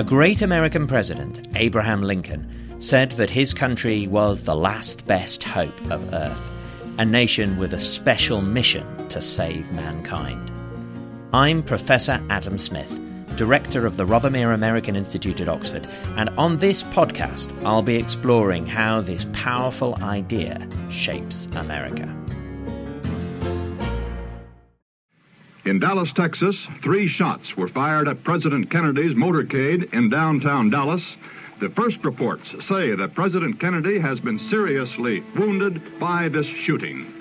A great American president, Abraham Lincoln, said that his country was the last best hope of Earth, a nation with a special mission to save mankind. I'm Professor Adam Smith, Director of the Rothermere American Institute at Oxford, and on this podcast, I'll be exploring how this powerful idea shapes America. In Dallas, Texas, three shots were fired at President Kennedy's motorcade in downtown Dallas. The first reports say that President Kennedy has been seriously wounded by this shooting.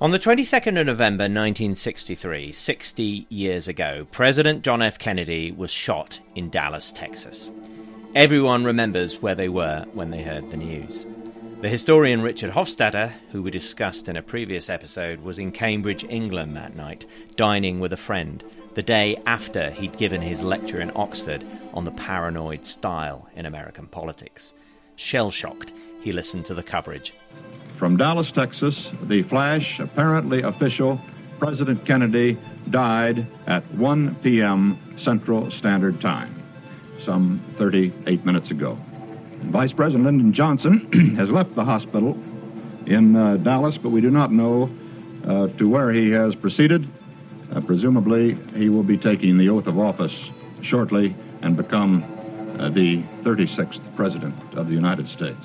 On the 22nd of November 1963, 60 years ago, President John F. Kennedy was shot in Dallas, Texas. Everyone remembers where they were when they heard the news. The historian Richard Hofstadter, who we discussed in a previous episode, was in Cambridge, England that night, dining with a friend, the day after he'd given his lecture in Oxford on the paranoid style in American politics. Shell shocked, he listened to the coverage. From Dallas, Texas, the flash, apparently official, President Kennedy died at 1 p.m. Central Standard Time, some 38 minutes ago. Vice President Lyndon Johnson has left the hospital in uh, Dallas, but we do not know uh, to where he has proceeded. Uh, presumably, he will be taking the oath of office shortly and become uh, the 36th President of the United States.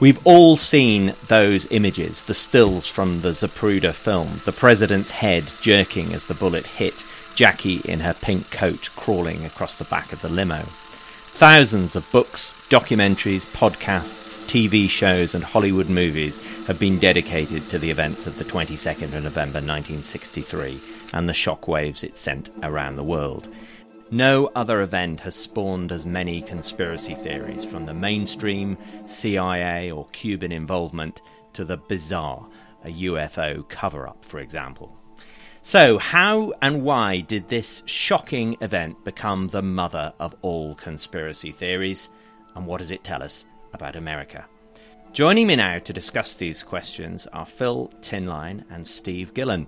We've all seen those images, the stills from the Zapruder film, the president's head jerking as the bullet hit, Jackie in her pink coat crawling across the back of the limo. Thousands of books, documentaries, podcasts, TV shows, and Hollywood movies have been dedicated to the events of the 22nd of November 1963 and the shockwaves it sent around the world. No other event has spawned as many conspiracy theories, from the mainstream CIA or Cuban involvement to the bizarre, a UFO cover up, for example. So, how and why did this shocking event become the mother of all conspiracy theories? And what does it tell us about America? Joining me now to discuss these questions are Phil Tinline and Steve Gillon.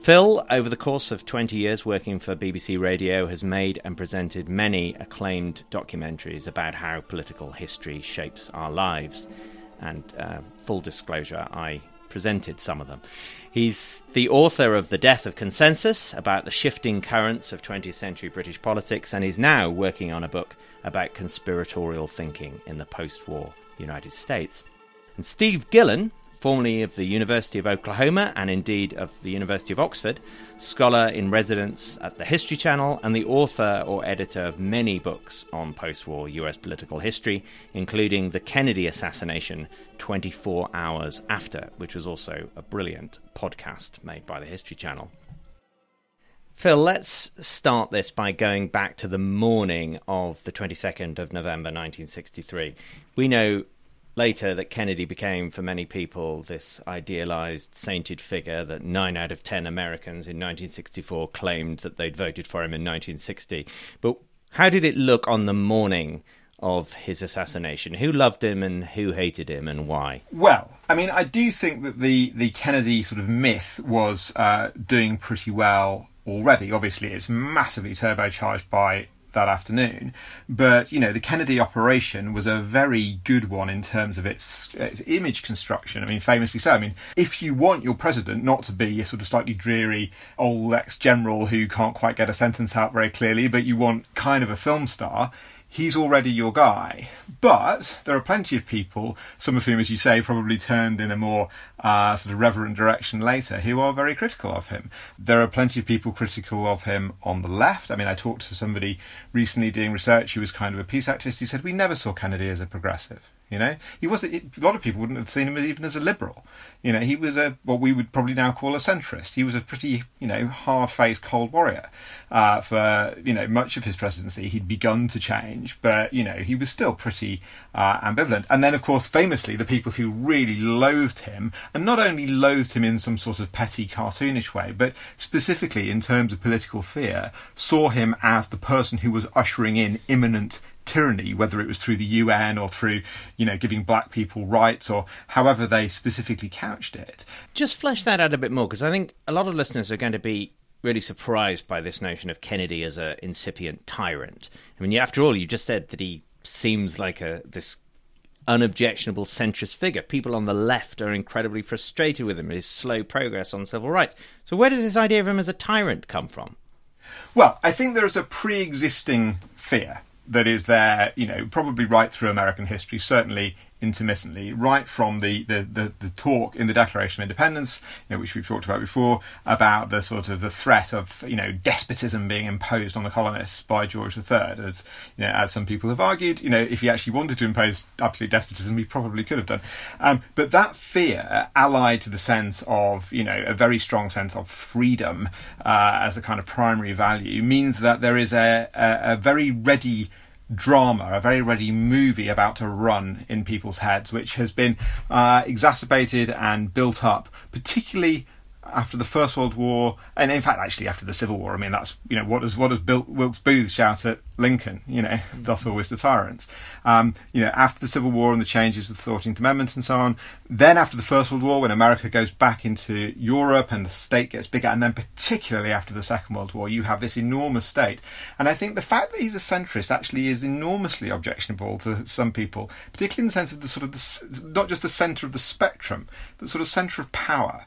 Phil, over the course of 20 years working for BBC Radio, has made and presented many acclaimed documentaries about how political history shapes our lives. And uh, full disclosure, I presented some of them. He's the author of The Death of Consensus about the shifting currents of 20th century British politics, and is now working on a book about conspiratorial thinking in the post war United States. And Steve Gillon formerly of the University of Oklahoma and indeed of the University of Oxford, scholar in residence at the History Channel, and the author or editor of many books on post war US political history, including The Kennedy Assassination 24 Hours After, which was also a brilliant podcast made by the History Channel. Phil, let's start this by going back to the morning of the 22nd of November 1963. We know later that Kennedy became, for many people, this idealized, sainted figure that nine out of ten Americans in 1964 claimed that they'd voted for him in 1960. But how did it look on the morning of his assassination? Who loved him and who hated him and why? Well, I mean, I do think that the, the Kennedy sort of myth was uh, doing pretty well already. Obviously, it's massively turbocharged by that afternoon. But you know, the Kennedy operation was a very good one in terms of its, its image construction. I mean, famously so. I mean, if you want your president not to be a sort of slightly dreary old ex-general who can't quite get a sentence out very clearly, but you want kind of a film star, he's already your guy. But there are plenty of people, some of whom, as you say, probably turned in a more uh, sort of reverent direction later, who are very critical of him. There are plenty of people critical of him on the left. I mean, I talked to somebody recently doing research who was kind of a peace activist. He said, We never saw Kennedy as a progressive. You know, he was. A lot of people wouldn't have seen him even as a liberal. You know, he was a what we would probably now call a centrist. He was a pretty, you know, hard-faced cold warrior uh, for you know much of his presidency. He'd begun to change, but you know he was still pretty uh, ambivalent. And then, of course, famously, the people who really loathed him, and not only loathed him in some sort of petty, cartoonish way, but specifically in terms of political fear, saw him as the person who was ushering in imminent tyranny, whether it was through the UN or through, you know, giving black people rights or however they specifically couched it. Just flesh that out a bit more, because I think a lot of listeners are going to be really surprised by this notion of Kennedy as an incipient tyrant. I mean, after all, you just said that he seems like a this unobjectionable centrist figure. People on the left are incredibly frustrated with him, his slow progress on civil rights. So, where does this idea of him as a tyrant come from? Well, I think there is a pre existing fear that is there, you know, probably right through American history, certainly intermittently, right from the, the, the, the, talk in the Declaration of Independence, you know, which we've talked about before, about the sort of the threat of you know despotism being imposed on the colonists by George III. As you know, as some people have argued, you know, if he actually wanted to impose absolute despotism, he probably could have done. Um, but that fear, allied to the sense of you know a very strong sense of freedom uh, as a kind of primary value, means that there is a, a, a very ready drama, a very ready movie about to run in people's heads, which has been uh, exacerbated and built up, particularly after the First World War, and in fact, actually after the Civil War. I mean, that's you know what does what does Bill, Wilkes Booth shout at Lincoln? You know, thus always the tyrants. Um, you know, after the Civil War and the changes of the Thirteenth Amendment and so on. Then after the First World War, when America goes back into Europe and the state gets bigger, and then particularly after the Second World War, you have this enormous state. And I think the fact that he's a centrist actually is enormously objectionable to some people, particularly in the sense of the sort of the, not just the centre of the spectrum, but sort of centre of power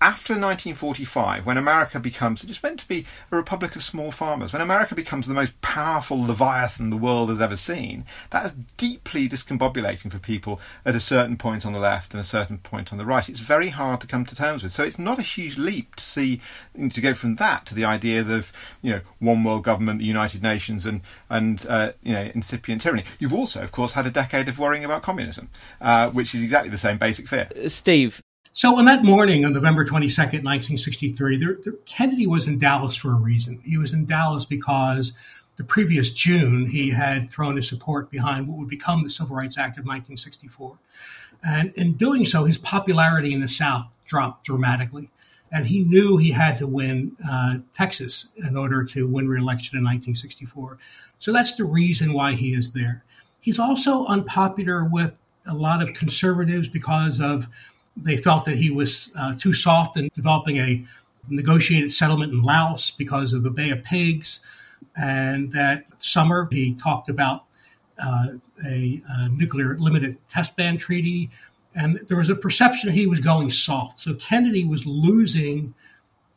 after 1945, when America becomes, it's meant to be a republic of small farmers, when America becomes the most powerful leviathan the world has ever seen, that is deeply discombobulating for people at a certain point on the left and a certain point on the right. It's very hard to come to terms with. So it's not a huge leap to see, to go from that to the idea of, you know, one world government, the United Nations, and, and uh, you know, incipient tyranny. You've also, of course, had a decade of worrying about communism, uh, which is exactly the same basic fear. Steve, so on that morning, on November 22nd, 1963, there, there, Kennedy was in Dallas for a reason. He was in Dallas because the previous June, he had thrown his support behind what would become the Civil Rights Act of 1964. And in doing so, his popularity in the South dropped dramatically. And he knew he had to win uh, Texas in order to win re-election in 1964. So that's the reason why he is there. He's also unpopular with a lot of conservatives because of they felt that he was uh, too soft in developing a negotiated settlement in Laos because of the Bay of Pigs. And that summer, he talked about uh, a, a, nuclear limited test ban treaty. And there was a perception he was going soft. So Kennedy was losing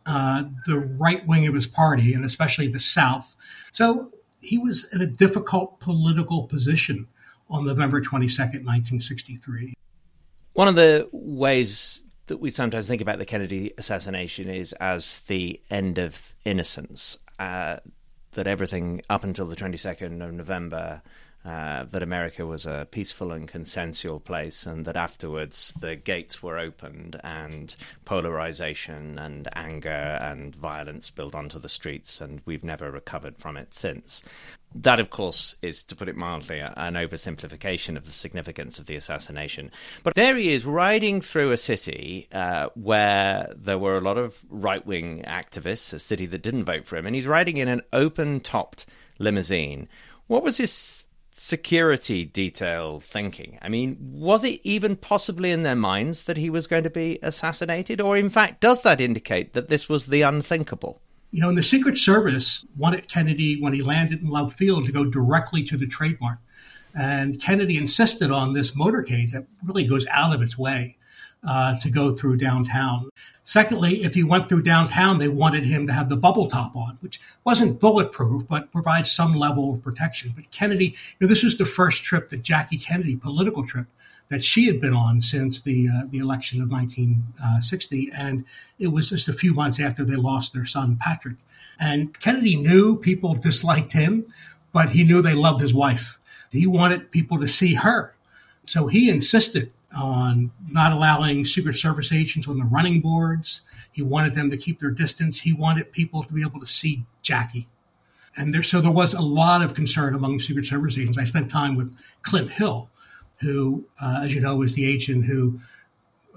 uh, the right wing of his party, and especially the South. So he was in a difficult political position on November 22nd, 1963. One of the ways that we sometimes think about the Kennedy assassination is as the end of innocence. Uh, that everything up until the 22nd of November, uh, that America was a peaceful and consensual place, and that afterwards the gates were opened and polarization and anger and violence spilled onto the streets, and we've never recovered from it since. That, of course, is, to put it mildly, an oversimplification of the significance of the assassination. But there he is riding through a city uh, where there were a lot of right wing activists, a city that didn't vote for him, and he's riding in an open topped limousine. What was his security detail thinking? I mean, was it even possibly in their minds that he was going to be assassinated? Or, in fact, does that indicate that this was the unthinkable? You know, in the Secret Service wanted Kennedy, when he landed in Love Field, to go directly to the Trade Mart. And Kennedy insisted on this motorcade that really goes out of its way uh, to go through downtown. Secondly, if he went through downtown, they wanted him to have the bubble top on, which wasn't bulletproof, but provides some level of protection. But Kennedy, you know, this was the first trip that Jackie Kennedy, political trip, that she had been on since the uh, the election of 1960, and it was just a few months after they lost their son Patrick. And Kennedy knew people disliked him, but he knew they loved his wife. He wanted people to see her, so he insisted on not allowing Secret Service agents on the running boards. He wanted them to keep their distance. He wanted people to be able to see Jackie. And there, so there was a lot of concern among Secret Service agents. I spent time with Clint Hill, who, uh, as you know, is the agent who,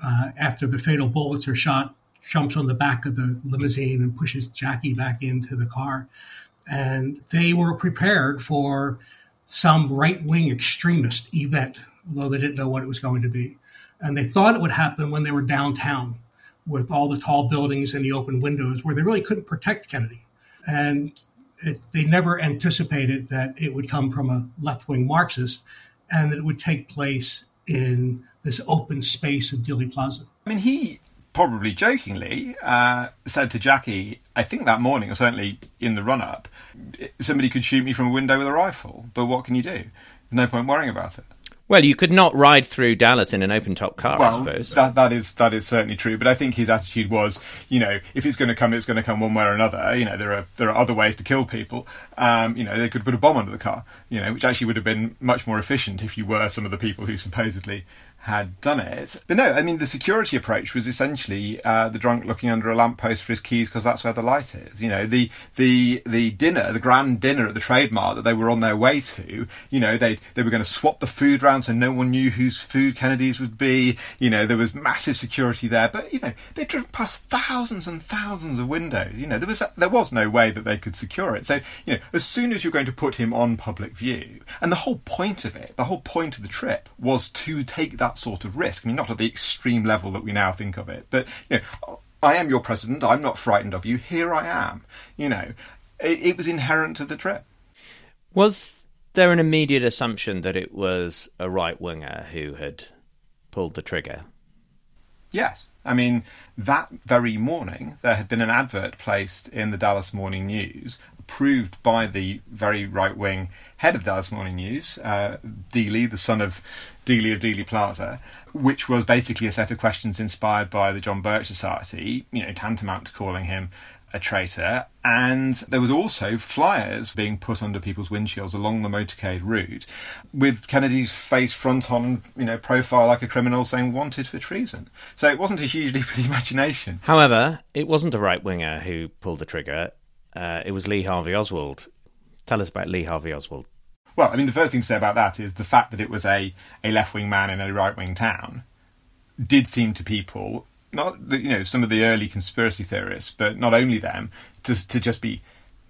uh, after the fatal bullets are shot, jumps on the back of the limousine and pushes Jackie back into the car. And they were prepared for some right wing extremist event, although they didn't know what it was going to be. And they thought it would happen when they were downtown. with all the tall buildings and the open windows where they really couldn't protect Kennedy. And it, they never anticipated that it would come from a left wing Marxist and that it would take place in this open space of Dealey Plaza. I mean, he probably jokingly uh, said to Jackie, I think that morning, or certainly in the run up, somebody could shoot me from a window with a rifle, but what can you do? There's no point worrying about it. Well, you could not ride through Dallas in an open top car, well, I suppose. That, that is that is certainly true. But I think his attitude was, you know, if it's going to come, it's going to come one way or another. You know, there are there are other ways to kill people. Um, you know, they could put a bomb under the car. You know, which actually would have been much more efficient if you were some of the people who supposedly had done it. But no, I mean, the security approach was essentially uh, the drunk looking under a lamppost for his keys because that's where the light is. You know, the the the dinner, the grand dinner at the Trade Mart that they were on their way to. You know, they they were going to swap the food round so no one knew whose food Kennedy's would be. You know, there was massive security there, but you know, they drove past thousands and thousands of windows. You know, there was there was no way that they could secure it. So you know, as soon as you're going to put him on public view, and the whole point of it, the whole point of the trip was to take that that sort of risk. I mean, not at the extreme level that we now think of it, but you know, I am your president. I'm not frightened of you. Here I am. You know, it, it was inherent to the trip. Was there an immediate assumption that it was a right winger who had pulled the trigger? Yes. I mean, that very morning, there had been an advert placed in the Dallas Morning News, approved by the very right wing head of Dallas Morning News, uh, Dealey, the son of Dealey of Dealey Plaza, which was basically a set of questions inspired by the John Birch Society, you know, tantamount to calling him a traitor. And there was also flyers being put under people's windshields along the motorcade route with Kennedy's face front on, you know, profile like a criminal saying wanted for treason. So it wasn't a huge leap of the imagination. However, it wasn't a right winger who pulled the trigger. Uh, it was Lee Harvey Oswald. Tell us about Lee Harvey Oswald. Well, I mean, the first thing to say about that is the fact that it was a, a left wing man in a right wing town did seem to people, not the, you know some of the early conspiracy theorists, but not only them, to to just be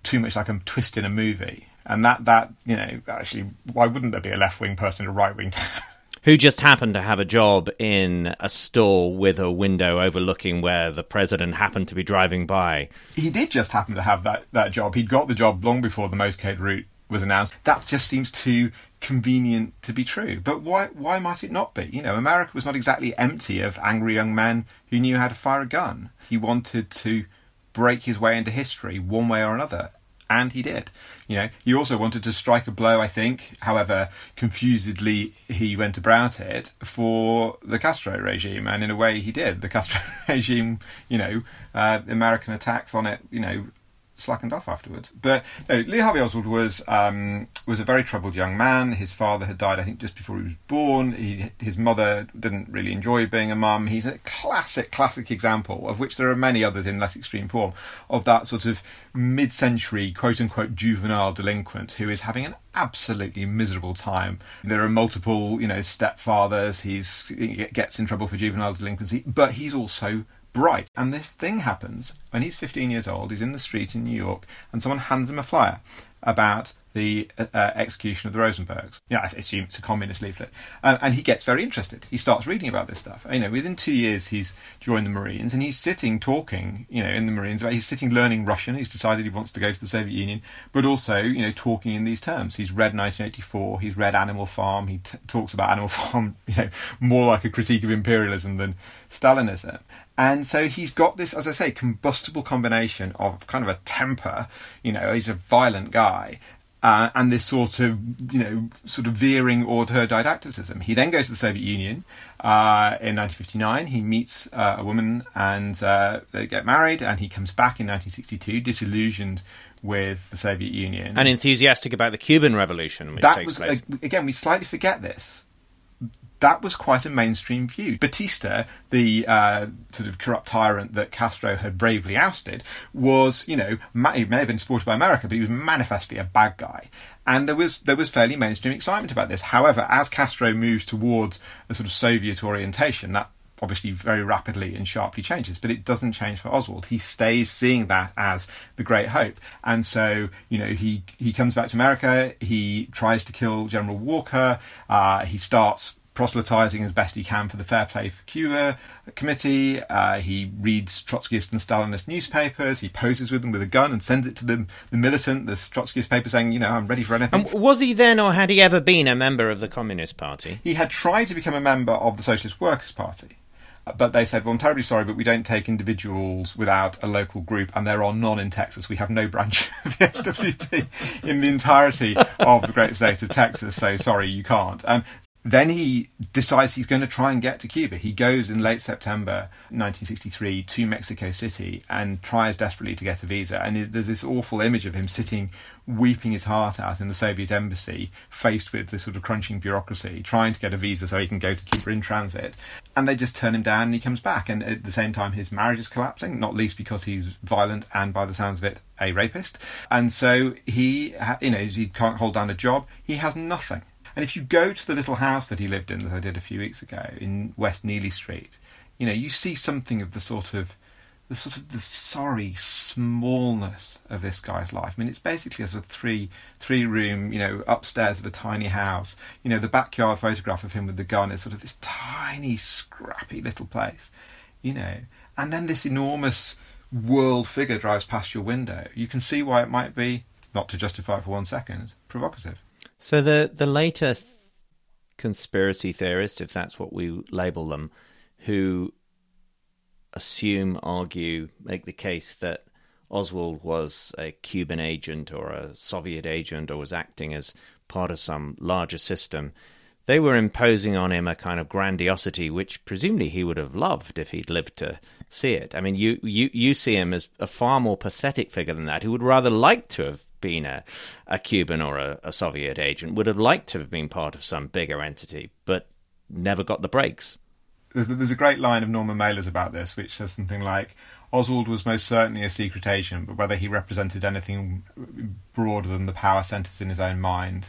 too much like a twist in a movie. And that that you know actually, why wouldn't there be a left wing person in a right wing town? Who just happened to have a job in a store with a window overlooking where the president happened to be driving by. He did just happen to have that, that job. He'd got the job long before the motorcade route was announced. That just seems too convenient to be true. But why why might it not be? You know, America was not exactly empty of angry young men who knew how to fire a gun. He wanted to break his way into history one way or another. And he did. You know, he also wanted to strike a blow, I think, however confusedly he went about it, for the Castro regime. And in a way, he did. The Castro regime, you know, uh, American attacks on it, you know, slackened off afterwards. But no, Lee Harvey Oswald was um, was a very troubled young man. His father had died, I think, just before he was born. He, his mother didn't really enjoy being a mum. He's a classic, classic example of which there are many others in less extreme form of that sort of mid-century quote unquote juvenile delinquent who is having an absolutely miserable time. There are multiple, you know, stepfathers. He's he gets in trouble for juvenile delinquency, but he's also bright. And this thing happens when he's 15 years old, he's in the street in New York, and someone hands him a flyer about the uh, uh, execution of the Rosenbergs. Yeah, I assume it's a communist leaflet. Uh, and he gets very interested. He starts reading about this stuff. You know, within two years, he's joined the Marines and he's sitting talking, you know, in the Marines. He's sitting learning Russian. He's decided he wants to go to the Soviet Union, but also, you know, talking in these terms. He's read 1984. He's read Animal Farm. He t- talks about Animal Farm, you know, more like a critique of imperialism than Stalinism. And so he's got this, as I say, combustible combination of kind of a temper, you know, he's a violent guy, uh, and this sort of, you know, sort of veering autodidacticism. He then goes to the Soviet Union uh, in 1959. He meets uh, a woman and uh, they get married, and he comes back in 1962, disillusioned with the Soviet Union. And enthusiastic about the Cuban Revolution, which that takes was, place. again, we slightly forget this that was quite a mainstream view. Batista, the uh, sort of corrupt tyrant that Castro had bravely ousted, was, you know, he may have been supported by America, but he was manifestly a bad guy. And there was there was fairly mainstream excitement about this. However, as Castro moves towards a sort of Soviet orientation, that obviously very rapidly and sharply changes, but it doesn't change for Oswald. He stays seeing that as the great hope. And so, you know, he, he comes back to America, he tries to kill General Walker, uh, he starts proselytizing as best he can for the Fair Play for Cuba committee. Uh, he reads Trotskyist and Stalinist newspapers. He poses with them with a gun and sends it to the, the militant, the Trotskyist paper, saying, you know, I'm ready for anything. And was he then, or had he ever been, a member of the Communist Party? He had tried to become a member of the Socialist Workers' Party. But they said, well, I'm terribly sorry, but we don't take individuals without a local group, and there are none in Texas. We have no branch of the SWP in the entirety of the great state of Texas, so sorry, you can't. Um, then he decides he's going to try and get to Cuba. He goes in late September 1963 to Mexico City and tries desperately to get a visa. And there's this awful image of him sitting, weeping his heart out in the Soviet embassy, faced with this sort of crunching bureaucracy, trying to get a visa so he can go to Cuba in transit. And they just turn him down and he comes back. And at the same time, his marriage is collapsing, not least because he's violent and, by the sounds of it, a rapist. And so he, you know, he can't hold down a job. He has nothing and if you go to the little house that he lived in, that I did a few weeks ago in West Neely Street, you know, you see something of the sort of the sort of the sorry smallness of this guy's life. I mean, it's basically a sort of three three room, you know, upstairs of a tiny house. You know, the backyard photograph of him with the gun is sort of this tiny, scrappy little place. You know, and then this enormous world figure drives past your window. You can see why it might be, not to justify it for one second, provocative. So the the later th- conspiracy theorists, if that's what we label them, who assume, argue, make the case that Oswald was a Cuban agent or a Soviet agent or was acting as part of some larger system, they were imposing on him a kind of grandiosity which presumably he would have loved if he'd lived to see it. I mean, you, you, you see him as a far more pathetic figure than that, who would rather like to have been a, a Cuban or a, a Soviet agent, would have liked to have been part of some bigger entity, but never got the breaks. There's a, there's a great line of Norman Mailer's about this, which says something like, Oswald was most certainly a secret agent, but whether he represented anything broader than the power centres in his own mind,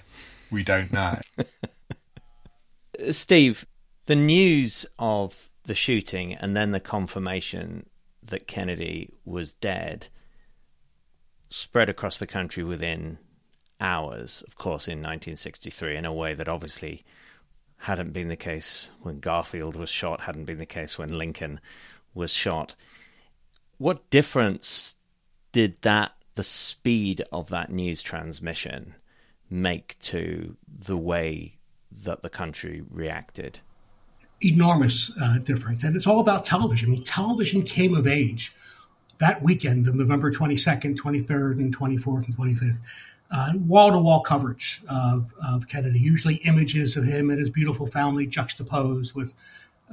we don't know. Steve, the news of the shooting and then the confirmation that Kennedy was dead spread across the country within hours, of course, in 1963, in a way that obviously hadn't been the case when Garfield was shot, hadn't been the case when Lincoln was shot. What difference did that, the speed of that news transmission, make to the way that the country reacted? Enormous uh, difference. And it's all about television. I mean, television came of age that weekend of November 22nd, 23rd, and 24th and 25th, uh, wall to wall coverage of, of, Kennedy, usually images of him and his beautiful family juxtaposed with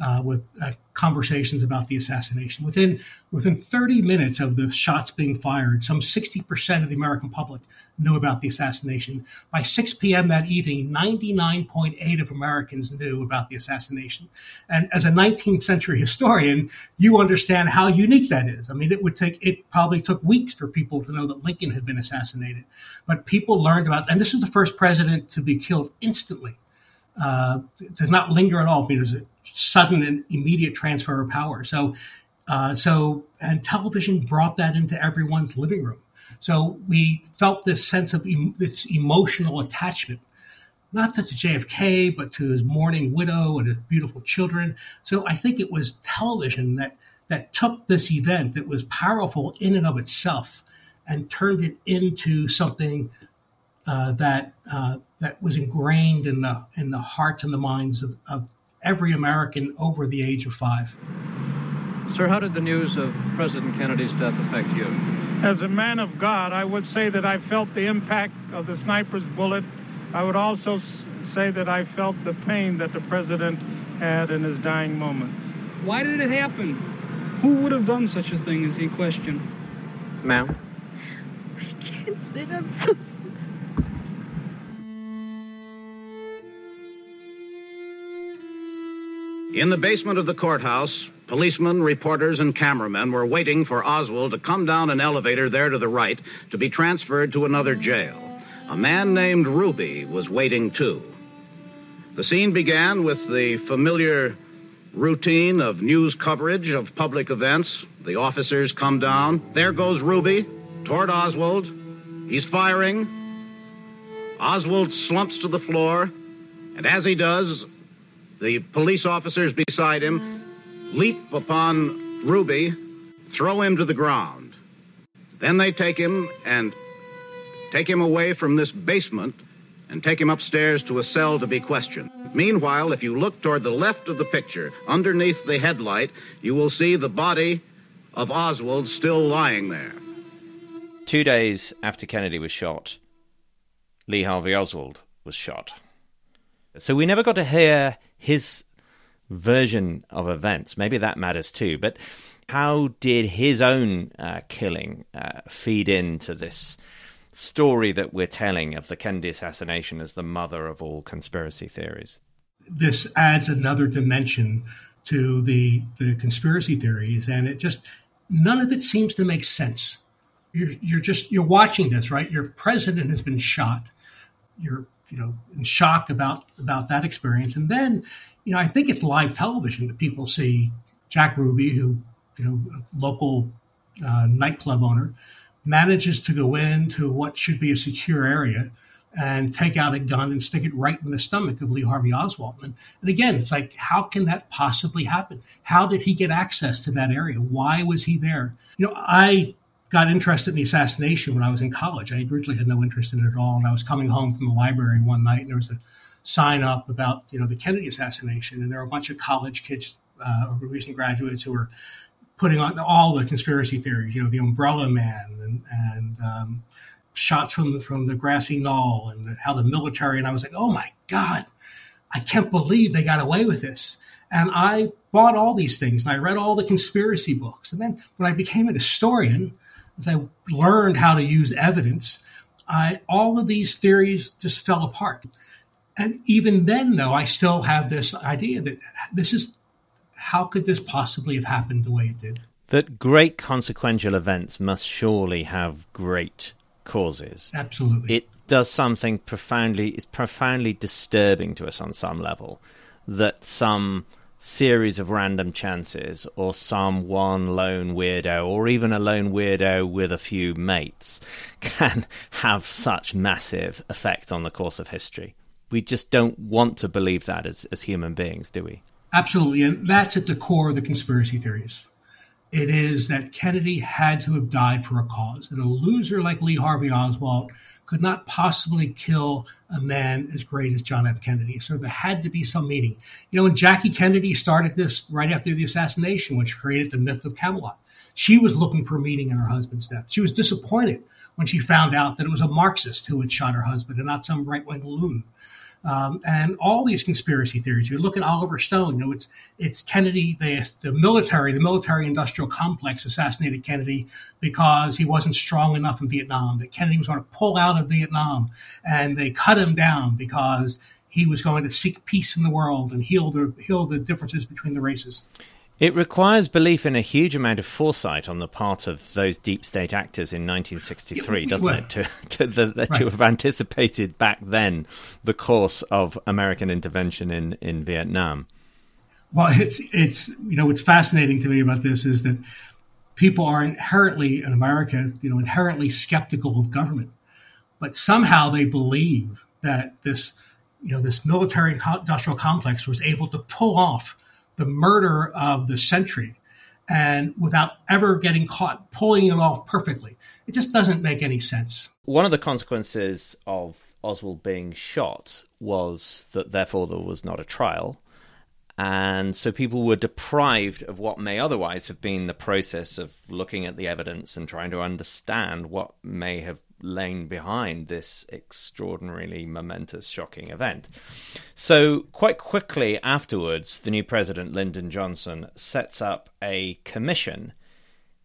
uh, with uh, conversations about the assassination. Within within 30 minutes of the shots being fired, some 60% of the American public knew about the assassination. By 6 p.m. that evening, 99.8 of Americans knew about the assassination. And as a 19th century historian, you understand how unique that is. I mean, it would take it probably took weeks for people to know that Lincoln had been assassinated, but people learned about. And this is the first president to be killed instantly uh, does not linger at all because it's a sudden and immediate transfer of power. So, uh, so and television brought that into everyone's living room. So we felt this sense of em- this emotional attachment, not to JFK, but to his mourning widow and his beautiful children. So I think it was television that that took this event that was powerful in and of itself and turned it into something uh, that uh, that was ingrained in the in the hearts and the minds of, of every American over the age of five. Sir, how did the news of President Kennedy's death affect you? As a man of God, I would say that I felt the impact of the sniper's bullet. I would also say that I felt the pain that the president had in his dying moments. Why did it happen? Who would have done such a thing, is he questioned. Ma'am? I can't sit. I'm so In the basement of the courthouse, policemen, reporters, and cameramen were waiting for Oswald to come down an elevator there to the right to be transferred to another jail. A man named Ruby was waiting too. The scene began with the familiar routine of news coverage of public events. The officers come down. There goes Ruby toward Oswald. He's firing. Oswald slumps to the floor, and as he does, the police officers beside him leap upon Ruby, throw him to the ground. Then they take him and take him away from this basement and take him upstairs to a cell to be questioned. Meanwhile, if you look toward the left of the picture, underneath the headlight, you will see the body of Oswald still lying there. Two days after Kennedy was shot, Lee Harvey Oswald was shot. So we never got to hear his version of events. Maybe that matters too. But how did his own uh, killing uh, feed into this story that we're telling of the Kennedy assassination as the mother of all conspiracy theories? This adds another dimension to the the conspiracy theories, and it just none of it seems to make sense. You're you're just you're watching this, right? Your president has been shot. You're you know in shock about about that experience, and then you know I think it's live television that people see Jack Ruby, who you know local uh, nightclub owner, manages to go into what should be a secure area and take out a gun and stick it right in the stomach of Lee Harvey Oswald. And, and, again, it's like, how can that possibly happen? How did he get access to that area? Why was he there? You know, I got interested in the assassination when I was in college. I originally had no interest in it at all. And I was coming home from the library one night and there was a sign up about, you know, the Kennedy assassination. And there were a bunch of college kids uh, or recent graduates who were putting on all the conspiracy theories, you know, the umbrella man and, and um, shots from from the grassy knoll and how the military and I was like, oh my god, I can't believe they got away with this. And I bought all these things and I read all the conspiracy books. And then when I became a historian, as I learned how to use evidence, I, all of these theories just fell apart. And even then, though, I still have this idea that this is how could this possibly have happened the way it did? That great consequential events must surely have great causes. Absolutely. It does something profoundly it's profoundly disturbing to us on some level that some series of random chances or some one lone weirdo or even a lone weirdo with a few mates can have such massive effect on the course of history. We just don't want to believe that as, as human beings, do we? Absolutely. And that's at the core of the conspiracy theories it is that Kennedy had to have died for a cause, and a loser like Lee Harvey Oswald could not possibly kill a man as great as John F. Kennedy. So there had to be some meaning. You know, when Jackie Kennedy started this right after the assassination, which created the myth of Camelot, she was looking for meaning in her husband's death. She was disappointed when she found out that it was a Marxist who had shot her husband and not some right wing loon. Um, and all these conspiracy theories. You look at Oliver Stone. You know, it's it's Kennedy. The, the military, the military-industrial complex, assassinated Kennedy because he wasn't strong enough in Vietnam. That Kennedy was going to pull out of Vietnam, and they cut him down because he was going to seek peace in the world and heal the heal the differences between the races. It requires belief in a huge amount of foresight on the part of those deep state actors in 1963, doesn't well, it? To, to, the, right. to, have anticipated back then the course of American intervention in, in Vietnam. Well, it's it's you know what's fascinating to me about this is that people are inherently in America, you know, inherently skeptical of government, but somehow they believe that this you know this military industrial complex was able to pull off the murder of the century and without ever getting caught pulling it off perfectly. It just doesn't make any sense. One of the consequences of Oswald being shot was that therefore there was not a trial. And so people were deprived of what may otherwise have been the process of looking at the evidence and trying to understand what may have lain behind this extraordinarily momentous, shocking event. So, quite quickly afterwards, the new president, Lyndon Johnson, sets up a commission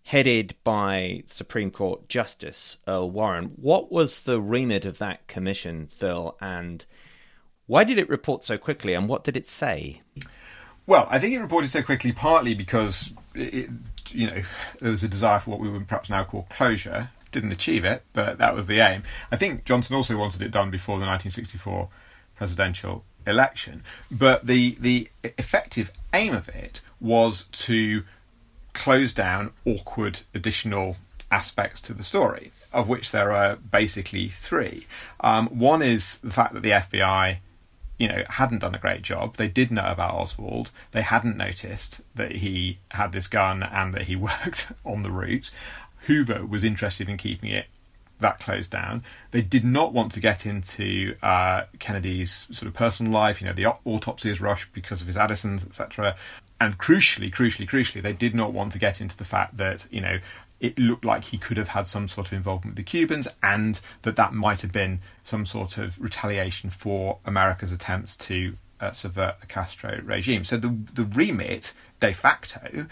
headed by Supreme Court Justice Earl Warren. What was the remit of that commission, Phil, and why did it report so quickly, and what did it say? Well, I think it reported so quickly partly because it, you know there was a desire for what we would perhaps now call closure. Didn't achieve it, but that was the aim. I think Johnson also wanted it done before the 1964 presidential election. But the the effective aim of it was to close down awkward additional aspects to the story, of which there are basically three. Um, one is the fact that the FBI you know, hadn't done a great job. They did know about Oswald. They hadn't noticed that he had this gun and that he worked on the route. Hoover was interested in keeping it that closed down. They did not want to get into uh, Kennedy's sort of personal life. You know, the autopsy is rushed because of his Addison's, etc. And crucially, crucially, crucially, they did not want to get into the fact that you know it looked like he could have had some sort of involvement with the Cubans, and that that might have been some sort of retaliation for America's attempts to uh, subvert the Castro regime. So the the remit de facto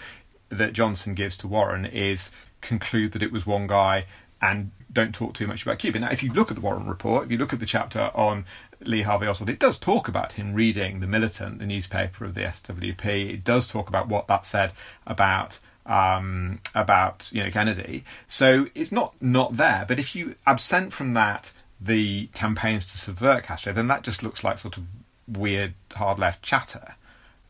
that Johnson gives to Warren is conclude that it was one guy and don't talk too much about Cuba. Now, if you look at the Warren Report, if you look at the chapter on Lee Harvey Oswald, it does talk about him reading The Militant, the newspaper of the SWP. It does talk about what that said about um, about you know Kennedy. So it's not not there. But if you absent from that the campaigns to subvert Castro, then that just looks like sort of weird hard left chatter,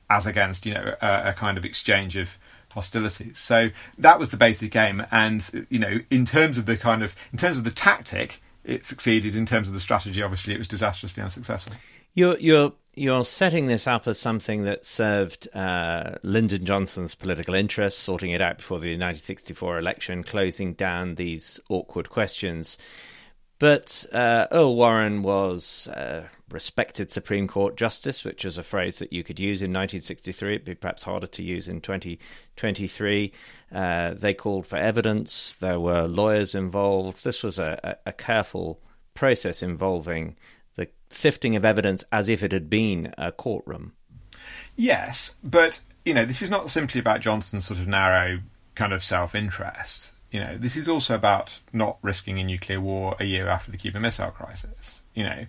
as against you know a, a kind of exchange of hostilities. So that was the basic game, and you know, in terms of the kind of in terms of the tactic, it succeeded. In terms of the strategy, obviously, it was disastrously unsuccessful. You're you're you're setting this up as something that served uh, Lyndon Johnson's political interests, sorting it out before the 1964 election, closing down these awkward questions. But uh, Earl Warren was a respected Supreme Court justice, which is a phrase that you could use in 1963. It'd be perhaps harder to use in 2023. Uh, they called for evidence. There were lawyers involved. This was a, a, careful process involving sifting of evidence as if it had been a courtroom. Yes, but you know, this is not simply about Johnson's sort of narrow kind of self-interest. You know, this is also about not risking a nuclear war a year after the Cuban Missile Crisis. You know,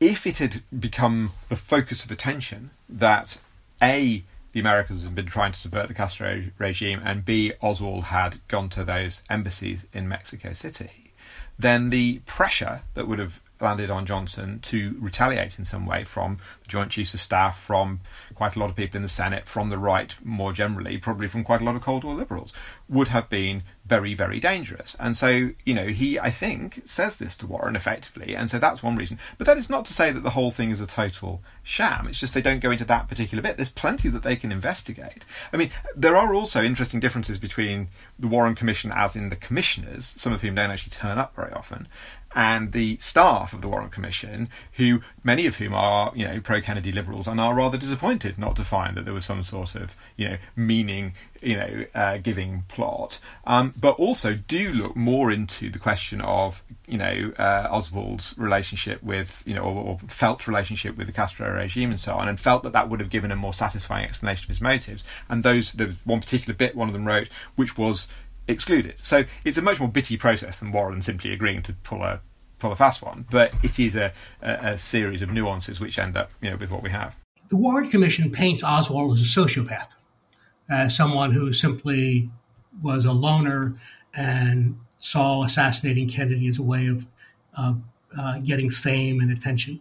if it had become the focus of attention that A, the Americans had been trying to subvert the Castro regime, and B, Oswald had gone to those embassies in Mexico City, then the pressure that would have landed on Johnson to retaliate in some way from the Joint Chiefs of Staff, from quite a lot of people in the Senate, from the right more generally, probably from quite a lot of Cold War liberals, would have been very, very dangerous. And so, you know, he, I think, says this to Warren effectively. And so that's one reason. But that is not to say that the whole thing is a total sham. It's just they don't go into that particular bit. There's plenty that they can investigate. I mean, there are also interesting differences between the Warren Commission, as in the commissioners, some of whom don't actually turn up very often, and the staff of the Warren Commission, who many of whom are you know pro Kennedy liberals and are rather disappointed not to find that there was some sort of you know meaning you know uh, giving plot, um, but also do look more into the question of you know uh, Oswald's relationship with you know or, or, felt relationship with the Castro regime and so on, and felt that that would have given a more satisfying explanation of his motives. And those there was one particular bit one of them wrote, which was excluded. So it's a much more bitty process than Warren simply agreeing to pull a pull a fast one. But it is a, a, a series of nuances which end up, you know, with what we have. The Warren Commission paints Oswald as a sociopath, as someone who simply was a loner and saw assassinating Kennedy as a way of uh, getting fame and attention.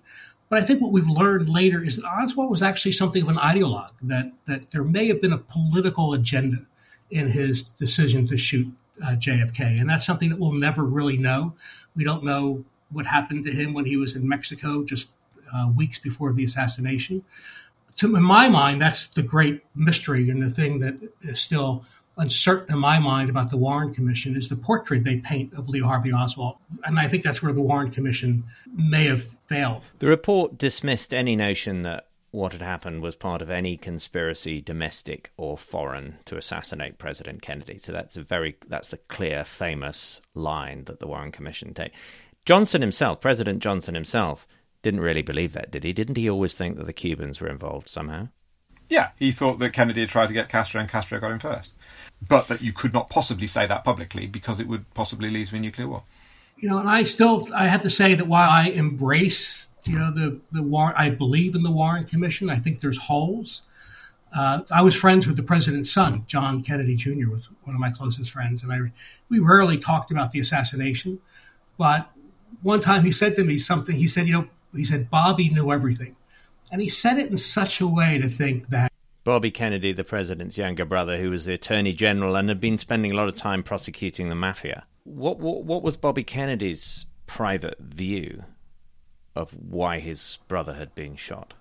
But I think what we've learned later is that Oswald was actually something of an ideologue, that, that there may have been a political agenda in his decision to shoot uh, JFK. And that's something that we'll never really know. We don't know what happened to him when he was in Mexico just uh, weeks before the assassination. To in my mind, that's the great mystery and the thing that is still uncertain in my mind about the Warren Commission is the portrait they paint of Lee Harvey Oswald. And I think that's where the Warren Commission may have failed. The report dismissed any notion that what had happened was part of any conspiracy, domestic or foreign, to assassinate President Kennedy. So that's a very that's the clear, famous line that the Warren Commission take. Johnson himself, President Johnson himself, didn't really believe that, did he? Didn't he always think that the Cubans were involved somehow? Yeah, he thought that Kennedy had tried to get Castro and Castro got him first. But that you could not possibly say that publicly because it would possibly lead to a nuclear war. You know, and I still I have to say that while I embrace you know the the Warren. I believe in the Warren Commission. I think there's holes. Uh, I was friends with the president's son, John Kennedy Jr. was one of my closest friends, and I we rarely talked about the assassination. But one time he said to me something. He said, "You know," he said, "Bobby knew everything," and he said it in such a way to think that. Bobby Kennedy, the president's younger brother, who was the attorney general and had been spending a lot of time prosecuting the mafia. What what, what was Bobby Kennedy's private view of why his brother had been shot?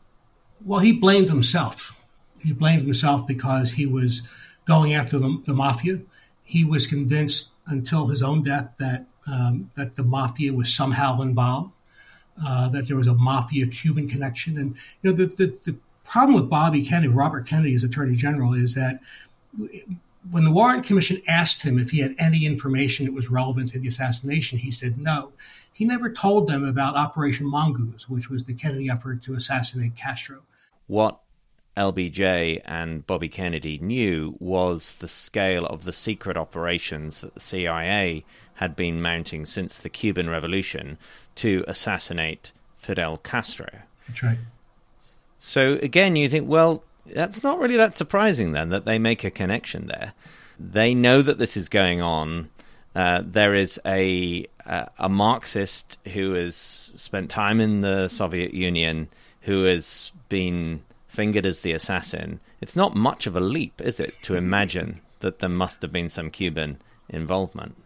Well, he blamed himself. He blamed himself because he was going after the, the mafia. He was convinced until his own death that um, that the mafia was somehow involved, uh, that there was a mafia Cuban connection. And you know, the, the, the problem with Bobby Kennedy, Robert Kennedy as Attorney General, is that when the Warren Commission asked him if he had any information that was relevant to the assassination, he said no. He never told them about Operation Mongoose, which was the Kennedy effort to assassinate Castro. What LBJ and Bobby Kennedy knew was the scale of the secret operations that the CIA had been mounting since the Cuban Revolution to assassinate Fidel Castro. That's right. So again, you think, well, that's not really that surprising then that they make a connection there. They know that this is going on. Uh, there is a, a a Marxist who has spent time in the Soviet Union who has been fingered as the assassin, it's not much of a leap, is it, to imagine that there must have been some Cuban involvement?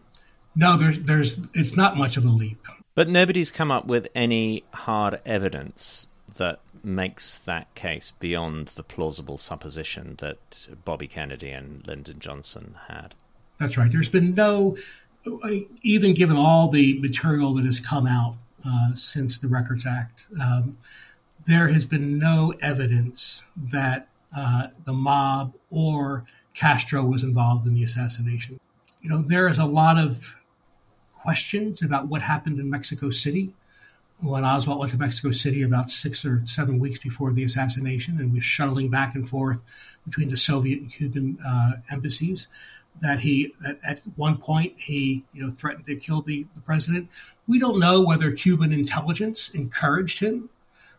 No, there's, there's, it's not much of a leap. But nobody's come up with any hard evidence that makes that case beyond the plausible supposition that Bobby Kennedy and Lyndon Johnson had. That's right. There's been no, even given all the material that has come out uh, since the Records Act, um, there has been no evidence that uh, the mob or Castro was involved in the assassination. You know, there is a lot of questions about what happened in Mexico City when Oswald went to Mexico City about six or seven weeks before the assassination and was shuttling back and forth between the Soviet and Cuban uh, embassies. That he, that at one point, he you know threatened to kill the, the president. We don't know whether Cuban intelligence encouraged him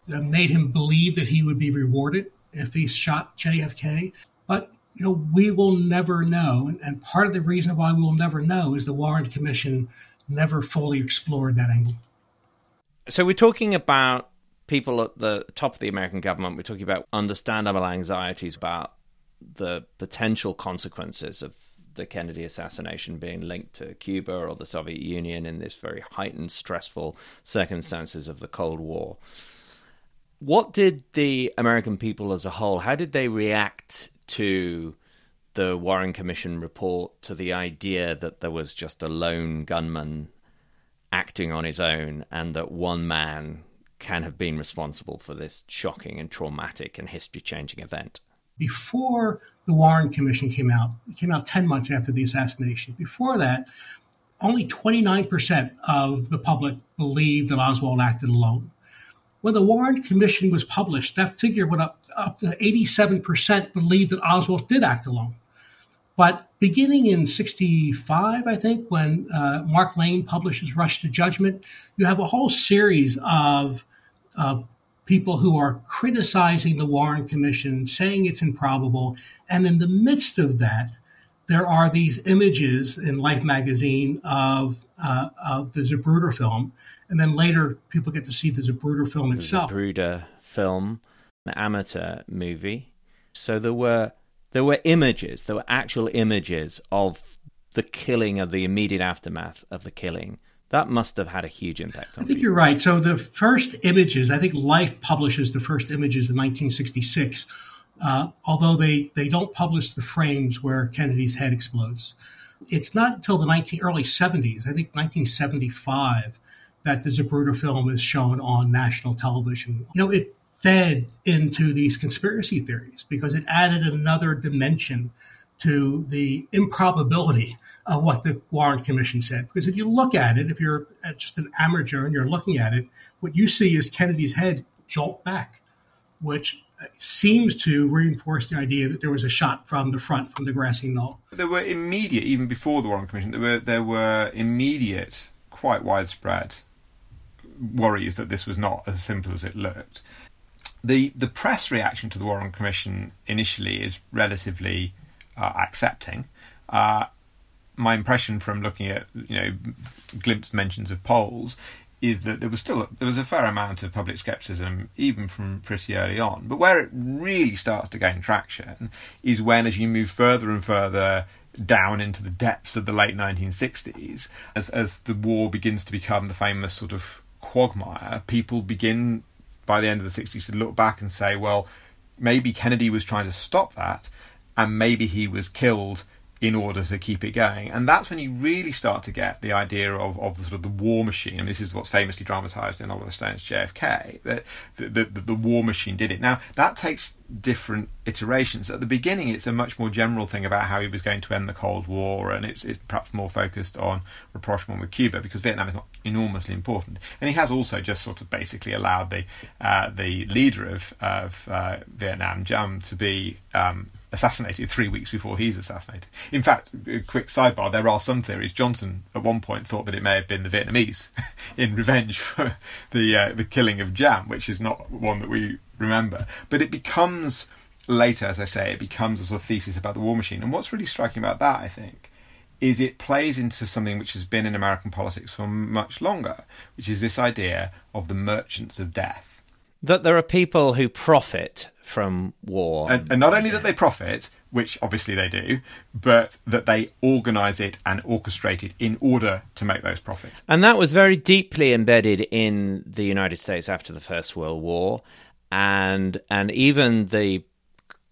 that made him believe that he would be rewarded if he shot JFK. But you know, we will never know, and part of the reason why we will never know is the Warren Commission never fully explored that angle. So we're talking about people at the top of the American government. We're talking about understandable anxieties about the potential consequences of the Kennedy assassination being linked to Cuba or the Soviet Union in this very heightened, stressful circumstances of the Cold War. What did the American people as a whole, how did they react to the Warren Commission report, to the idea that there was just a lone gunman acting on his own and that one man can have been responsible for this shocking and traumatic and history changing event? Before the Warren Commission came out, it came out 10 months after the assassination. Before that, only 29% of the public believed that Oswald acted alone. When the Warren Commission was published, that figure went up, up to 87% believed that Oswald did act alone. But beginning in 65, I think, when uh, Mark Lane publishes Rush to Judgment, you have a whole series of uh, people who are criticizing the Warren Commission, saying it's improbable. And in the midst of that, there are these images in Life magazine of, uh, of the Zapruder film and then later people get to see the Zapruder film the itself. Zapruder film, an amateur movie. So there were there were images, there were actual images of the killing of the immediate aftermath of the killing. That must have had a huge impact on I think people. you're right. So the first images, I think Life publishes the first images in 1966, uh, although they, they don't publish the frames where Kennedy's head explodes. It's not until the 19, early 70s, I think 1975, that the Zapruder film is shown on national television. You know, it fed into these conspiracy theories because it added another dimension to the improbability of what the Warren Commission said. Because if you look at it, if you're just an amateur and you're looking at it, what you see is Kennedy's head jolt back, which uh, seems to reinforce the idea that there was a shot from the front, from the grassy knoll. There were immediate, even before the Warren Commission, there were there were immediate, quite widespread worries that this was not as simple as it looked. The the press reaction to the Warren Commission initially is relatively uh, accepting. Uh, my impression from looking at you know glimpsed mentions of polls is that there was still there was a fair amount of public skepticism even from pretty early on. But where it really starts to gain traction is when, as you move further and further down into the depths of the late 1960s, as as the war begins to become the famous sort of quagmire, people begin by the end of the 60s to look back and say, well, maybe Kennedy was trying to stop that, and maybe he was killed in order to keep it going. And that's when you really start to get the idea of, of sort of the war machine. And this is what's famously dramatised in Oliver Stone's JFK, that the, the, the, war machine did it. Now, that takes different iterations. At the beginning, it's a much more general thing about how he was going to end the Cold War, and it's, it's perhaps more focused on rapprochement with Cuba, because Vietnam is not enormously important. And he has also just sort of basically allowed the, uh, the leader of, of uh, Vietnam, Diem, to be um, assassinated three weeks before he's assassinated. In fact, a quick sidebar, there are some theories. Johnson at one point thought that it may have been the Vietnamese in revenge for the uh, the killing of Diem, which is not one that we remember. But it becomes later, as I say, it becomes a sort of thesis about the war machine. And what's really striking about that, I think, is it plays into something which has been in American politics for much longer, which is this idea of the merchants of death that there are people who profit from war. And, and, not only that they profit, which obviously they do, but that they organize it and orchestrate it in order to make those profits. And that was very deeply embedded in the United States after the First World War. And and even the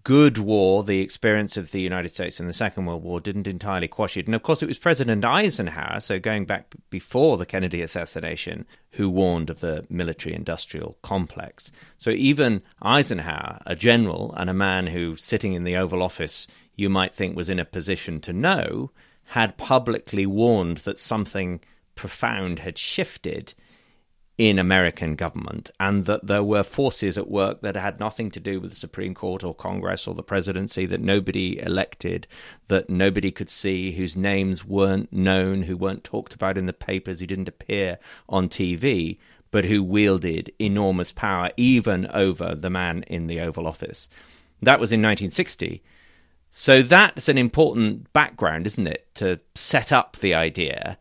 good war, the experience of the United States in the Second World War didn't entirely quash it. And of course, it was President Eisenhower, so going back before the Kennedy assassination, who warned of the military industrial complex. So even Eisenhower, a general and a man who, sitting in the Oval Office, you might think was in a position to know, had publicly warned that something profound had shifted in American government, and that there were forces at work that had nothing to do with the Supreme Court or Congress or the presidency, that nobody elected, that nobody could see, whose names weren't known, who weren't talked about in the papers, who didn't appear on TV, but who wielded enormous power even over the man in the Oval Office. That was in 1960. So that's an important background, isn't it, to set up the idea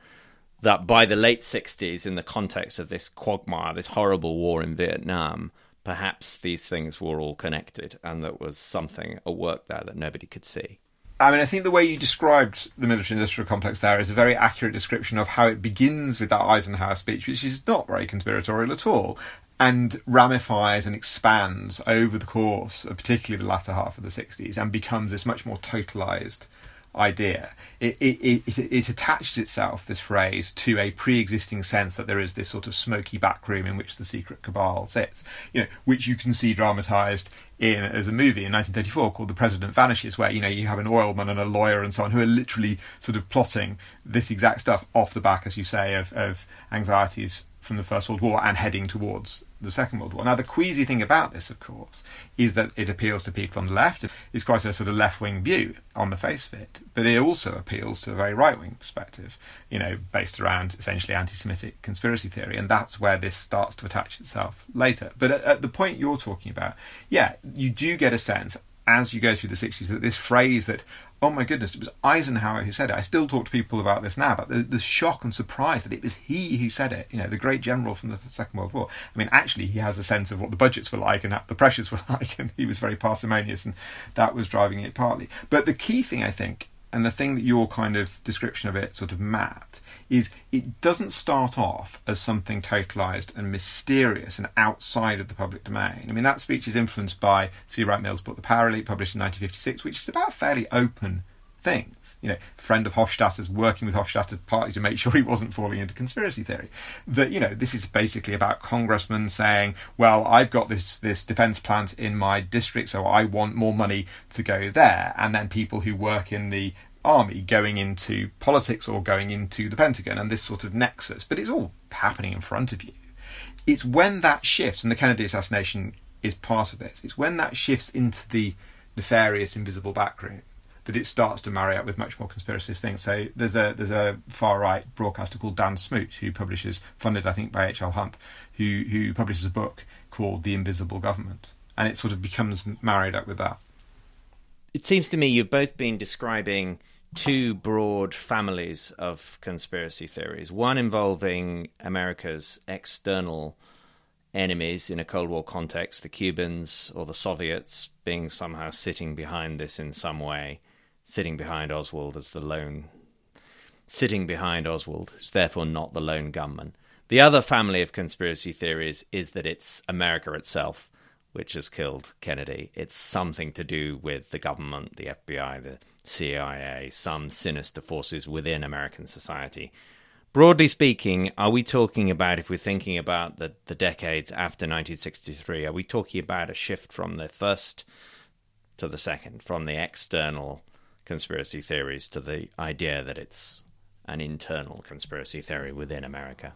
that by the late 60s, in the context of this quagmire, this horrible war in Vietnam, perhaps these things were all connected and that was something at work there that nobody could see. I mean, I think the way you described the military industrial complex there is a very accurate description of how it begins with that Eisenhower speech, which is not very conspiratorial at all, and ramifies and expands over the course of particularly the latter half of the 60s and becomes this much more totalized idea. It, it, it, it, attaches itself, this phrase, to a pre-existing sense that there is this sort of smoky back room in which the secret cabal sits, you know, which you can see dramatised in as a movie in 1934 called The President Vanishes, where you know you have an oilman and a lawyer and so on who are literally sort of plotting this exact stuff off the back, as you say, of, of anxieties from the First World War and heading towards the Second World War. Now, the queasy thing about this, of course, is that it appeals to people on the left. It's quite a sort of left wing view on the face of it, but it also appeals to a very right wing perspective, you know, based around essentially anti Semitic conspiracy theory, and that's where this starts to attach itself later. But at, at the point you're talking about, yeah, you do get a sense as you go through the 60s that this phrase that oh my goodness, it was Eisenhower who said it. I still talk to people about this now, but the, the, shock and surprise that it was he who said it, you know, the great general from the Second World War. I mean, actually, he has a sense of what the budgets were like and the pressures were like, and he was very parsimonious, and that was driving it partly. But the key thing, I think, and the thing that your kind of description of it sort of mapped, is it doesn't start off as something totalized and mysterious and outside of the public domain. I mean, that speech is influenced by C. Wright Mills' book The Power Elite, published in 1956, which is about fairly open things. You know, friend of Hofstadter's working with Hofstadter partly to make sure he wasn't falling into conspiracy theory. That you know, this is basically about congressmen saying, "Well, I've got this this defence plant in my district, so I want more money to go there," and then people who work in the army going into politics or going into the Pentagon and this sort of nexus, but it's all happening in front of you. It's when that shifts, and the Kennedy assassination is part of this, it's when that shifts into the nefarious invisible backroom that it starts to marry up with much more conspiracist things. So there's a there's a far right broadcaster called Dan Smoot who publishes, funded I think by H. L. Hunt, who who publishes a book called The Invisible Government, and it sort of becomes married up with that. It seems to me you've both been describing two broad families of conspiracy theories. One involving America's external enemies in a Cold War context, the Cubans or the Soviets being somehow sitting behind this in some way, sitting behind Oswald as the lone, sitting behind Oswald, is therefore not the lone gunman. The other family of conspiracy theories is that it's America itself which has killed Kennedy. It's something to do with the government, the FBI, the CIA, some sinister forces within American society. Broadly speaking, are we talking about, if we're thinking about the, the decades after 1963, are we talking about a shift from the first to the second, from the external conspiracy theories to the idea that it's an internal conspiracy theory within America?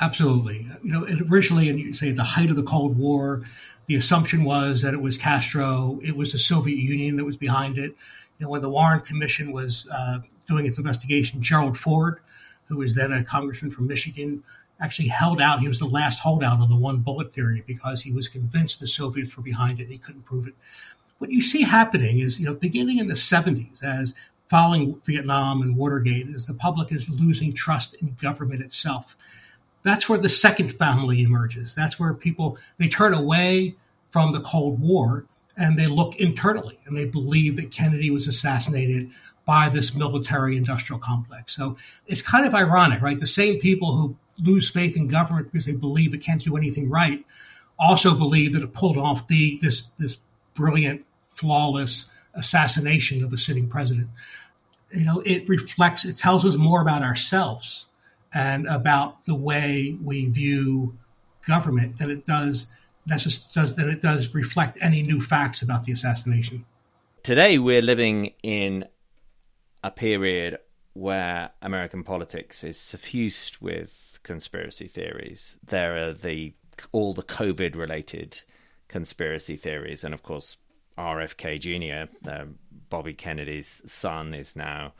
Absolutely. You know, originally, and you say at the height of the Cold War, the assumption was that it was Castro, it was the Soviet Union that was behind it. You know, when the Warren Commission was uh, doing its investigation, Gerald Ford, who was then a congressman from Michigan, actually held out. He was the last holdout on the one bullet theory because he was convinced the Soviets were behind it. He couldn't prove it. What you see happening is, you know, beginning in the 70s, as following Vietnam and Watergate, as the public is losing trust in government itself that's where the second family emerges. That's where people they turn away from the Cold War and they look internally and they believe that Kennedy was assassinated by this military industrial complex. So it's kind of ironic, right? The same people who lose faith in government because they believe it can't do anything right also believe that it pulled off the this this brilliant, flawless assassination of a sitting president. You know, it reflects, it tells us more about ourselves and about the way we view government than it does does than it does reflect any new facts about the assassination. Today, we're living in a period where American politics is suffused with conspiracy theories. There are the all the COVID related conspiracy theories, and of course, RFK Jr., uh, Bobby Kennedy's son, is now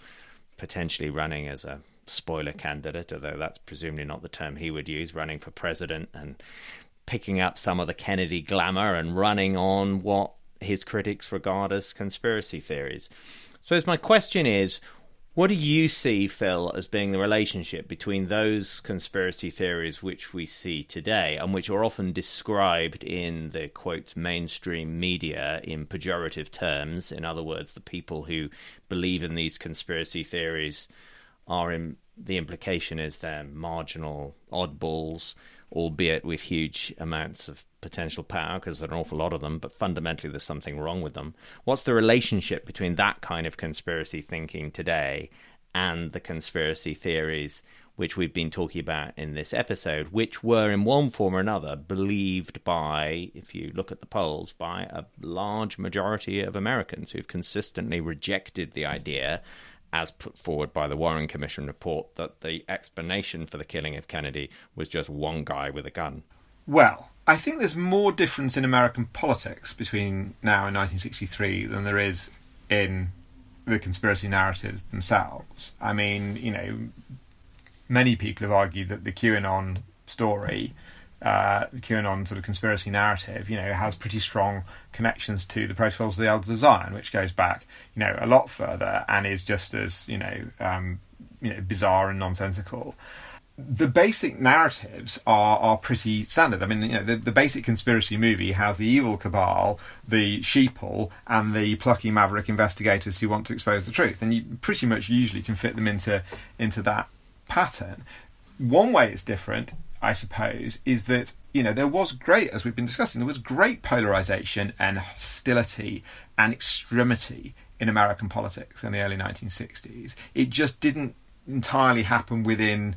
potentially running as a spoiler candidate, although that's presumably not the term he would use, running for president and picking up some of the Kennedy glamour and running on what his critics regard as conspiracy theories. So, my question is what do you see, Phil, as being the relationship between those conspiracy theories which we see today and which are often described in the quote mainstream media in pejorative terms? In other words, the people who believe in these conspiracy theories are in the implication is they're marginal oddballs, albeit with huge amounts of potential power because there are an awful lot of them, but fundamentally there's something wrong with them. What's the relationship between that kind of conspiracy thinking today and the conspiracy theories which we've been talking about in this episode, which were in one form or another believed by, if you look at the polls, by a large majority of Americans who've consistently rejected the idea as put forward by the Warren Commission report, that the explanation for the killing of Kennedy was just one guy with a gun. Well, I think there's more difference in American politics between now and 1963 than there is in the conspiracy narratives themselves. I mean, you know, many people have argued that the QAnon story uh, the QAnon sort of conspiracy narrative, you know, has pretty strong connections to the Protocols of the Elders of Zion, which goes back, you know, a lot further and is just as, you know, um, you know, bizarre and nonsensical. The basic narratives are are pretty standard. I mean, you know, the, the basic conspiracy movie has the evil cabal, the sheeple, and the plucky maverick investigators who want to expose the truth, and you pretty much usually can fit them into into that pattern. One way it's different I suppose, is that you know there was great, as we've been discussing, there was great polarization and hostility and extremity in American politics in the early 1960s. It just didn't entirely happen within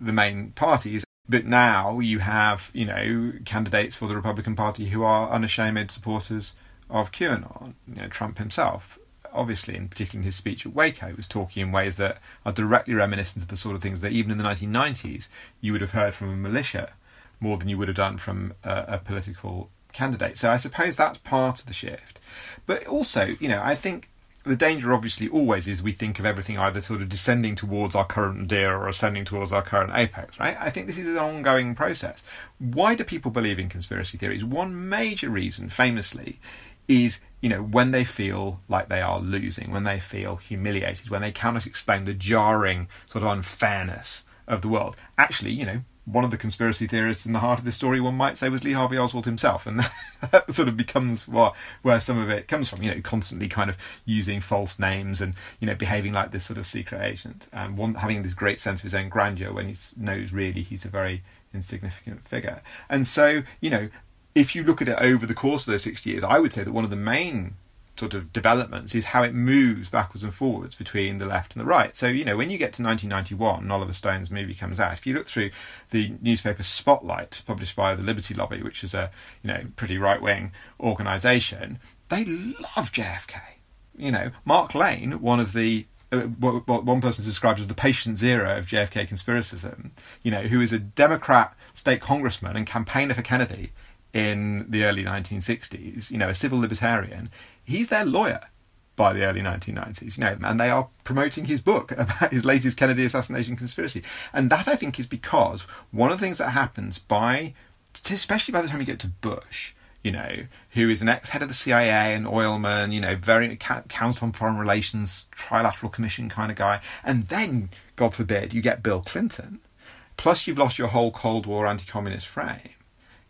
the main parties. But now you have, you know, candidates for the Republican Party who are unashamed supporters of QAnon. You know, Trump himself obviously, in particular in his speech at Waco, was talking in ways that are directly reminiscent of the sort of things that even in the 1990s you would have heard from a militia more than you would have done from a, a political candidate. So I suppose that's part of the shift. But also, you know, I think the danger obviously always is we think of everything either sort of descending towards our current nadir or ascending towards our current apex, right? I think this is an ongoing process. Why do people believe in conspiracy theories? One major reason, famously, is you know when they feel like they are losing, when they feel humiliated, when they cannot explain the jarring sort of unfairness of the world. Actually, you know, one of the conspiracy theorists in the heart of this story, one might say, was Lee Harvey Oswald himself, and that sort of becomes what, where some of it comes from. You know, constantly kind of using false names and you know behaving like this sort of secret agent, and one, having this great sense of his own grandeur when he knows really he's a very insignificant figure. And so, you know, if you look at it over the course of those 60 years, I would say that one of the main sort of developments is how it moves backwards and forwards between the left and the right. So, you know, when you get to 1991 and Oliver Stone's movie comes out, if you look through the newspaper Spotlight, published by the Liberty Lobby, which is a, you know, pretty right wing organisation, they love JFK. You know, Mark Lane, one of the uh, what one person described as the patient zero of JFK conspiracism, you know, who is a Democrat state congressman and campaigner for Kennedy in the early 1960s, you know, a civil libertarian, he's their lawyer by the early 1990s, you know, and they are promoting his book about his latest Kennedy assassination conspiracy. And that, I think, is because one of the things that happens by, especially by the time you get to Bush, you know, who is an ex-head of the CIA and oilman, you know, very council on foreign relations, trilateral commission kind of guy, and then, God forbid, you get Bill Clinton. Plus, you've lost your whole Cold War anti-communist frame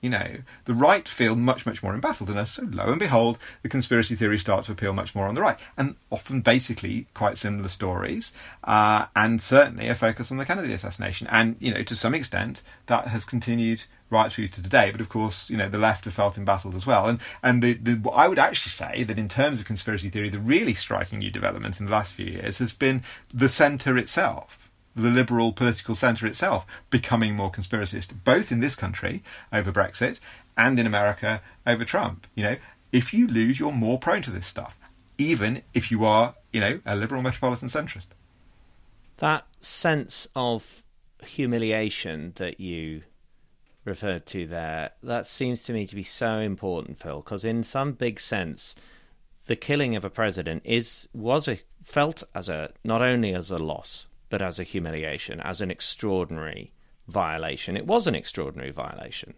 you know, the right feel much, much more embattled. And so, lo and behold, the conspiracy theories start to appeal much more on the right. And often, basically, quite similar stories, uh, and certainly a focus on the Kennedy assassination. And, you know, to some extent, that has continued right through to today. But of course, you know, the left have felt embattled as well. And and the, the I would actually say that in terms of conspiracy theory, the really striking new development in the last few years has been the centre itself the liberal political centre itself becoming more conspiracist, both in this country over Brexit and in America over Trump. You know, if you lose, you're more prone to this stuff, even if you are, you know, a liberal metropolitan centrist. That sense of humiliation that you referred to there, that seems to me to be so important, Phil, because in some big sense, the killing of a president is was a, felt as a not only as a loss but as a humiliation, as an extraordinary violation. It was an extraordinary violation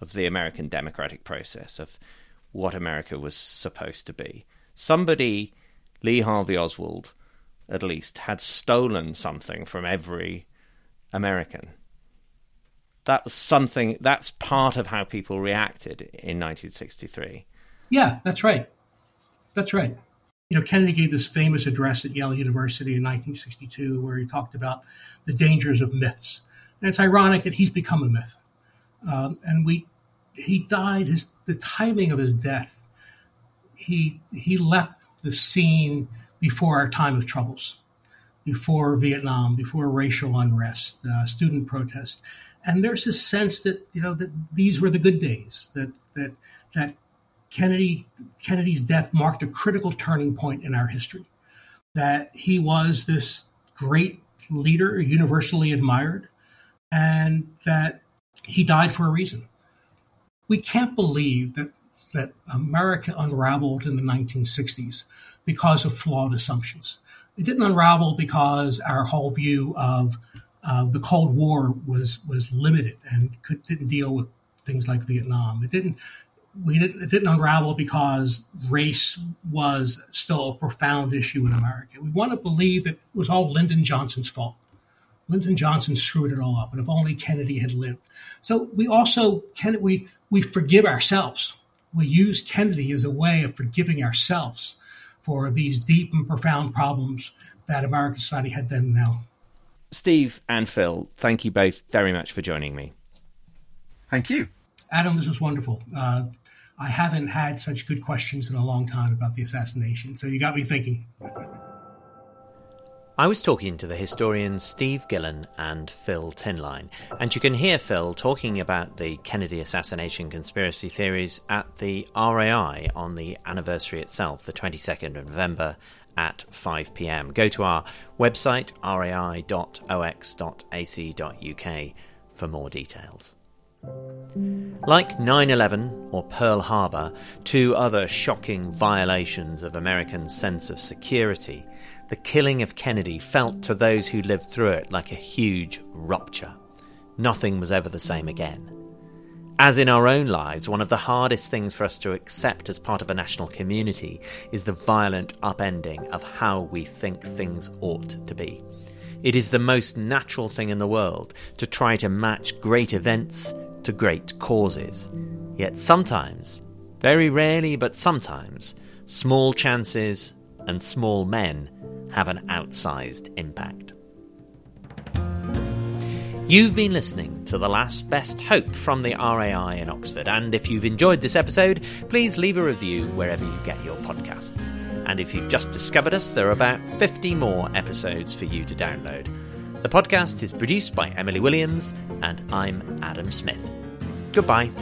of the American democratic process, of what America was supposed to be. Somebody, Lee Harvey Oswald, at least, had stolen something from every American. That was something, that's part of how people reacted in 1963. Yeah, that's right. That's right. You know, Kennedy gave this famous address at Yale University in 1962 where he talked about the dangers of myths. And it's ironic that he's become a myth. Um, and we, he died, his, the timing of his death, he, he left the scene before our time of troubles, before Vietnam, before racial unrest, uh, student protest. And there's a sense that, you know, that these were the good days, that, that, that Kennedy Kennedy's death marked a critical turning point in our history. That he was this great leader, universally admired, and that he died for a reason. We can't believe that that America unraveled in the 1960s because of flawed assumptions. It didn't unravel because our whole view of uh, the Cold War was was limited and could, didn't deal with things like Vietnam. It didn't we didn't, it didn't unravel because race was still a profound issue in America. We want to believe that it was all Lyndon Johnson's fault. Lyndon Johnson screwed it all up, and if only Kennedy had lived. So we also can we we forgive ourselves. We use Kennedy as a way of forgiving ourselves for these deep and profound problems that American society had then and now. Steve and Phil, thank you both very much for joining me. Thank you. Adam, this was wonderful. Uh, I haven't had such good questions in a long time about the assassination, so you got me thinking. I was talking to the historians Steve Gillon and Phil Tinline, and you can hear Phil talking about the Kennedy assassination conspiracy theories at the RAI on the anniversary itself, the 22nd of November at 5 pm. Go to our website, rai.ox.ac.uk, for more details. Like 9 11 or Pearl Harbor, two other shocking violations of American sense of security, the killing of Kennedy felt to those who lived through it like a huge rupture. Nothing was ever the same again. As in our own lives, one of the hardest things for us to accept as part of a national community is the violent upending of how we think things ought to be. It is the most natural thing in the world to try to match great events to great causes. Yet sometimes, very rarely but sometimes, small chances and small men have an outsized impact. You've been listening to The Last Best Hope from the RAI in Oxford, and if you've enjoyed this episode, please leave a review wherever you get your podcasts. And if you've just discovered us, there are about 50 more episodes for you to download. The podcast is produced by Emily Williams, and I'm Adam Smith. Goodbye.